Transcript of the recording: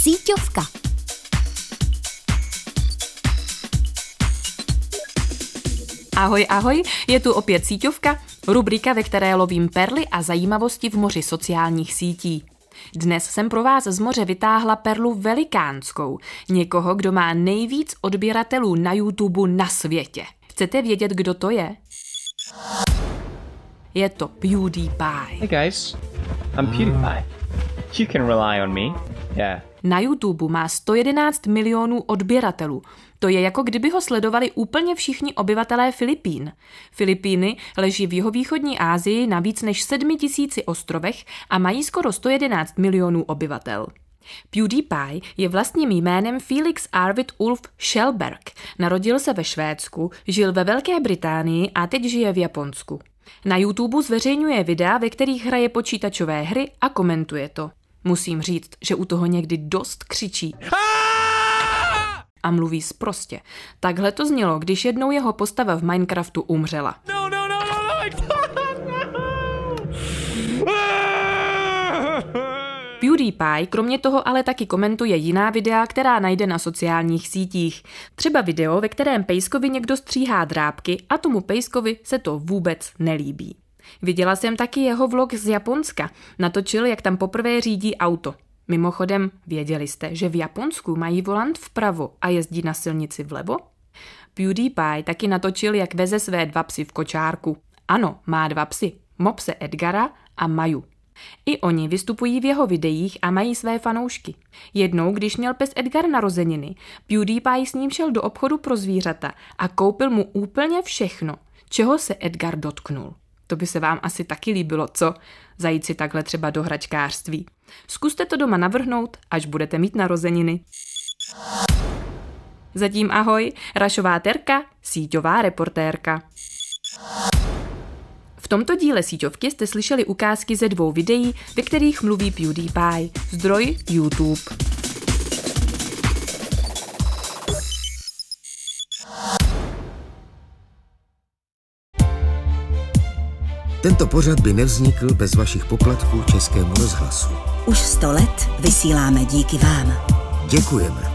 Síťovka. Ahoj, ahoj, je tu opět Síťovka, rubrika, ve které lovím perly a zajímavosti v moři sociálních sítí. Dnes jsem pro vás z moře vytáhla perlu velikánskou, někoho, kdo má nejvíc odběratelů na YouTube na světě. Chcete vědět, kdo to je? Je to PewDiePie. Hey guys, I'm PewDiePie. You can rely on me. Yeah. Na YouTube má 111 milionů odběratelů. To je jako kdyby ho sledovali úplně všichni obyvatelé Filipín. Filipíny leží v jihovýchodní Asii na víc než 7 tisíci ostrovech a mají skoro 111 milionů obyvatel. PewDiePie je vlastním jménem Felix Arvid Ulf Schellberg. Narodil se ve Švédsku, žil ve Velké Británii a teď žije v Japonsku. Na YouTube zveřejňuje videa, ve kterých hraje počítačové hry a komentuje to. Musím říct, že u toho někdy dost křičí. A mluví sprostě. Takhle to znělo, když jednou jeho postava v Minecraftu umřela. No, no, no. PewDiePie kromě toho ale taky komentuje jiná videa, která najde na sociálních sítích. Třeba video, ve kterém Pejskovi někdo stříhá drápky a tomu Pejskovi se to vůbec nelíbí. Viděla jsem taky jeho vlog z Japonska. Natočil, jak tam poprvé řídí auto. Mimochodem, věděli jste, že v Japonsku mají volant vpravo a jezdí na silnici vlevo? PewDiePie taky natočil, jak veze své dva psy v kočárku. Ano, má dva psy, mopse Edgara a Maju. I oni vystupují v jeho videích a mají své fanoušky. Jednou, když měl pes Edgar narozeniny, PewDiePie s ním šel do obchodu pro zvířata a koupil mu úplně všechno, čeho se Edgar dotknul. To by se vám asi taky líbilo, co? Zajít si takhle třeba do hračkářství. Zkuste to doma navrhnout, až budete mít narozeniny. Zatím ahoj, Rašová Terka, síťová reportérka. V tomto díle síťovky jste slyšeli ukázky ze dvou videí, ve kterých mluví PewDiePie. Zdroj YouTube. Tento pořad by nevznikl bez vašich poplatků Českému rozhlasu. Už sto let vysíláme díky vám. Děkujeme.